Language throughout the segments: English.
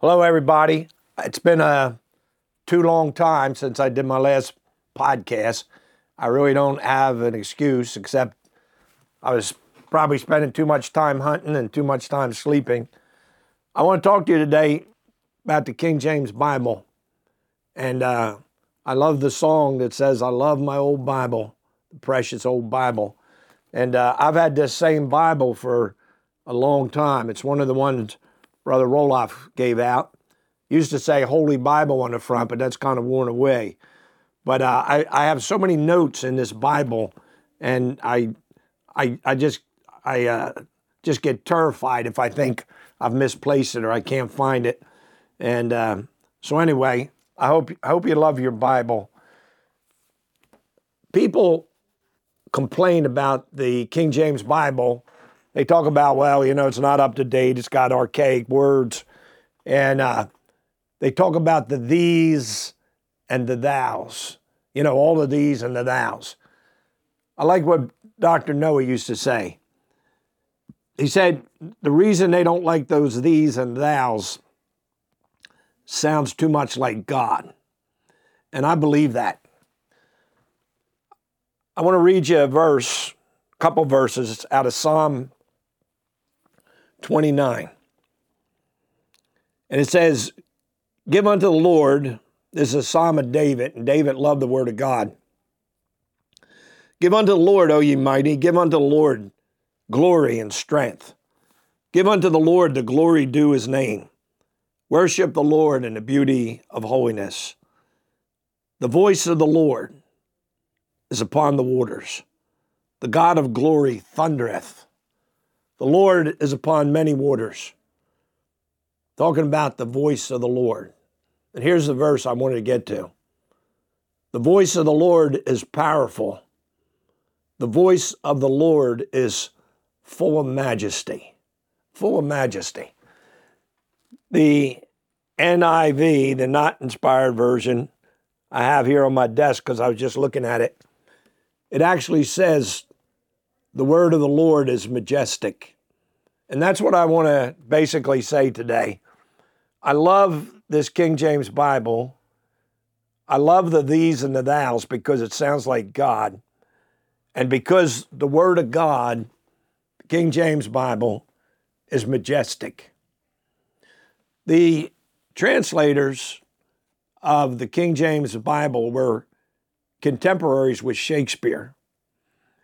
Hello, everybody. It's been a too long time since I did my last podcast. I really don't have an excuse except I was probably spending too much time hunting and too much time sleeping. I want to talk to you today about the King James Bible. And uh, I love the song that says, I love my old Bible, the precious old Bible. And uh, I've had this same Bible for a long time. It's one of the ones Brother Roloff gave out. Used to say Holy Bible on the front, but that's kind of worn away. But uh, I, I have so many notes in this Bible, and I, I, I just, I uh, just get terrified if I think I've misplaced it or I can't find it. And uh, so anyway, I hope I hope you love your Bible. People complain about the King James Bible. They talk about, well, you know, it's not up to date. It's got archaic words, and uh, they talk about the thees and the thous. You know, all of thees and the thous. I like what Dr. Noah used to say. He said the reason they don't like those thees and thous sounds too much like God. And I believe that. I want to read you a verse, a couple verses out of Psalm 29. And it says, Give unto the Lord, this is a psalm of David, and David loved the word of God. Give unto the Lord, O ye mighty, give unto the Lord glory and strength. Give unto the Lord the glory due his name. Worship the Lord in the beauty of holiness. The voice of the Lord is upon the waters. The God of glory thundereth. The Lord is upon many waters. Talking about the voice of the Lord. And here's the verse I wanted to get to. The voice of the Lord is powerful. The voice of the Lord is full of majesty. Full of majesty. The NIV, the not inspired version, I have here on my desk because I was just looking at it. It actually says the word of the Lord is majestic. And that's what I want to basically say today. I love this King James Bible. I love the thees and the thous because it sounds like God. And because the Word of God, the King James Bible, is majestic. The translators of the King James Bible were contemporaries with Shakespeare.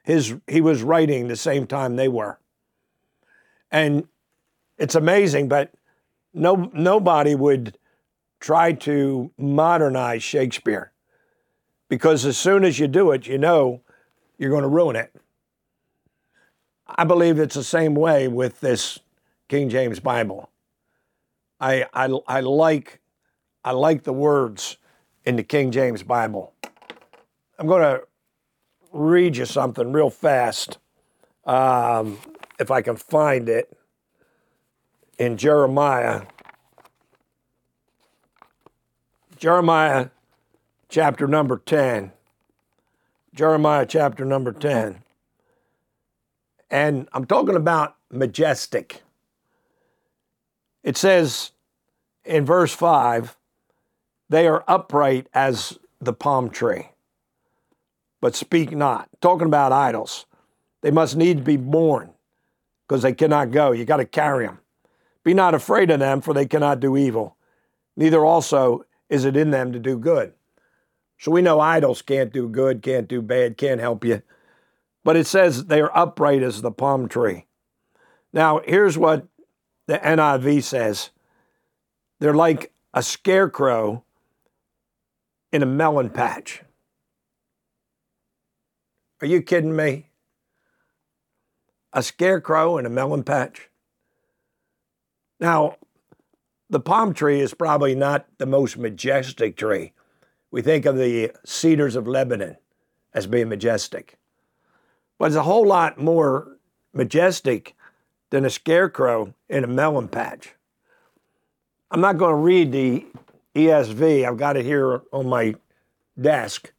His, he was writing the same time they were. And it's amazing, but no, nobody would try to modernize Shakespeare because as soon as you do it, you know you're going to ruin it. I believe it's the same way with this King James Bible. I, I, I like I like the words in the King James Bible. I'm going to read you something real fast, um, if I can find it, in Jeremiah. Jeremiah chapter number 10. Jeremiah chapter number 10. And I'm talking about majestic. It says in verse 5 they are upright as the palm tree, but speak not. Talking about idols. They must need to be born because they cannot go. You got to carry them. Be not afraid of them, for they cannot do evil. Neither also is it in them to do good. So we know idols can't do good, can't do bad, can't help you. But it says they are upright as the palm tree. Now, here's what the NIV says they're like a scarecrow in a melon patch. Are you kidding me? A scarecrow in a melon patch? Now, the palm tree is probably not the most majestic tree. We think of the cedars of Lebanon as being majestic. But it's a whole lot more majestic than a scarecrow in a melon patch. I'm not going to read the ESV, I've got it here on my desk,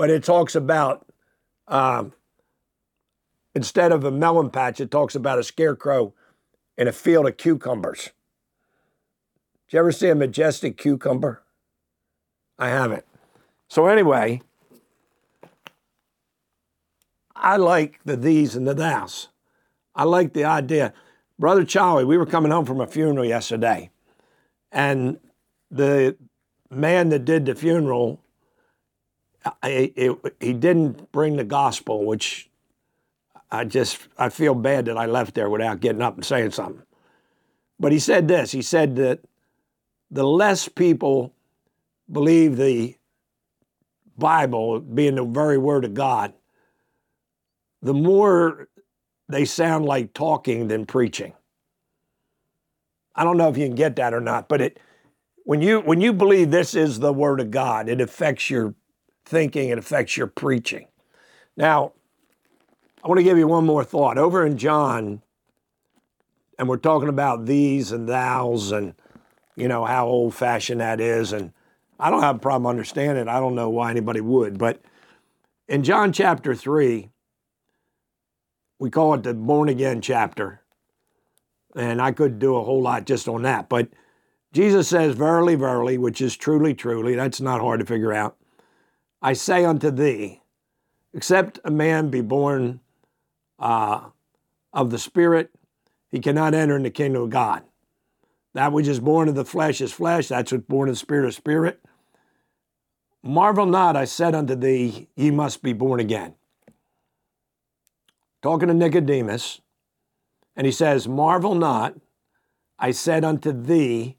but it talks about um, instead of a melon patch, it talks about a scarecrow in a field of cucumbers. Did you ever see a majestic cucumber? I haven't. So anyway, I like the thees and the thous. I like the idea. Brother Charlie, we were coming home from a funeral yesterday, and the man that did the funeral, I, it, he didn't bring the gospel, which I just I feel bad that I left there without getting up and saying something. But he said this. He said that the less people believe the Bible being the very word of God, the more they sound like talking than preaching. I don't know if you can get that or not, but it when you when you believe this is the word of God, it affects your thinking, it affects your preaching. Now, I want to give you one more thought. Over in John, and we're talking about thees and thous and you know how old fashioned that is and I don't have a problem understanding it. I don't know why anybody would, but in John chapter 3, we call it the born again chapter. And I could do a whole lot just on that. But Jesus says, Verily, verily, which is truly, truly, that's not hard to figure out. I say unto thee, except a man be born uh, of the Spirit, he cannot enter in the kingdom of God. That which is born of the flesh is flesh, that's what's born of the Spirit is spirit. Marvel not, I said unto thee, ye must be born again talking to Nicodemus, and he says, Marvel not, I said unto thee,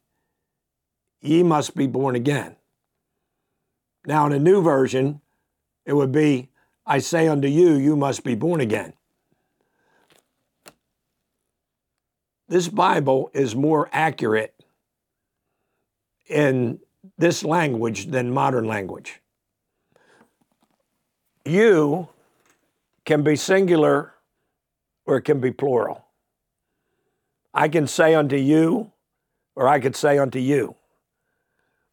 ye must be born again. Now, in a new version, it would be, I say unto you, you must be born again. This Bible is more accurate in this language than modern language. You can be singular or it can be plural. I can say unto you, or I could say unto you.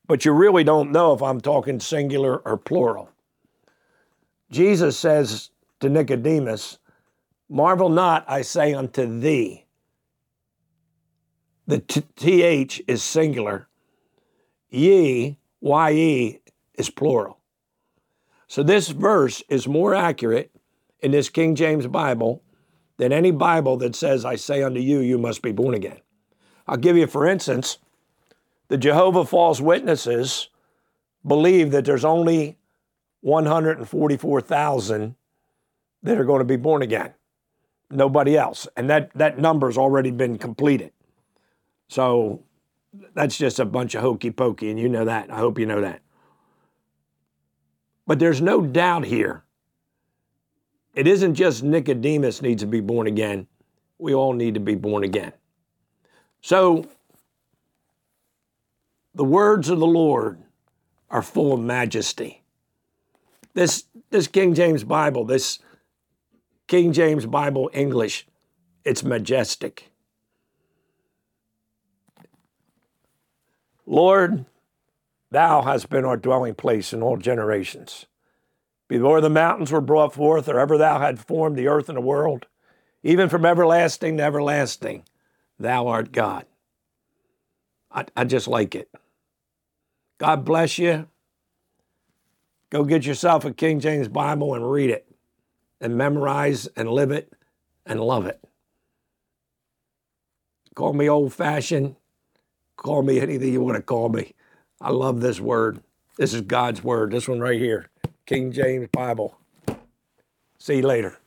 But you really don't know if I'm talking singular or plural. Jesus says to Nicodemus, Marvel not, I say unto thee. The th is singular. Ye, ye, is plural. So this verse is more accurate in this King James Bible than any Bible that says, I say unto you, you must be born again. I'll give you, for instance, the Jehovah False Witnesses believe that there's only 144,000 that are going to be born again. Nobody else. And that, that number's already been completed. So that's just a bunch of hokey pokey, and you know that. I hope you know that. But there's no doubt here it isn't just Nicodemus needs to be born again. We all need to be born again. So, the words of the Lord are full of majesty. This, this King James Bible, this King James Bible English, it's majestic. Lord, thou hast been our dwelling place in all generations. Before the mountains were brought forth, or ever thou had formed the earth and the world, even from everlasting to everlasting, thou art God. I, I just like it. God bless you. Go get yourself a King James Bible and read it, and memorize and live it and love it. Call me old fashioned, call me anything you want to call me. I love this word. This is God's word, this one right here. King James Bible. See you later.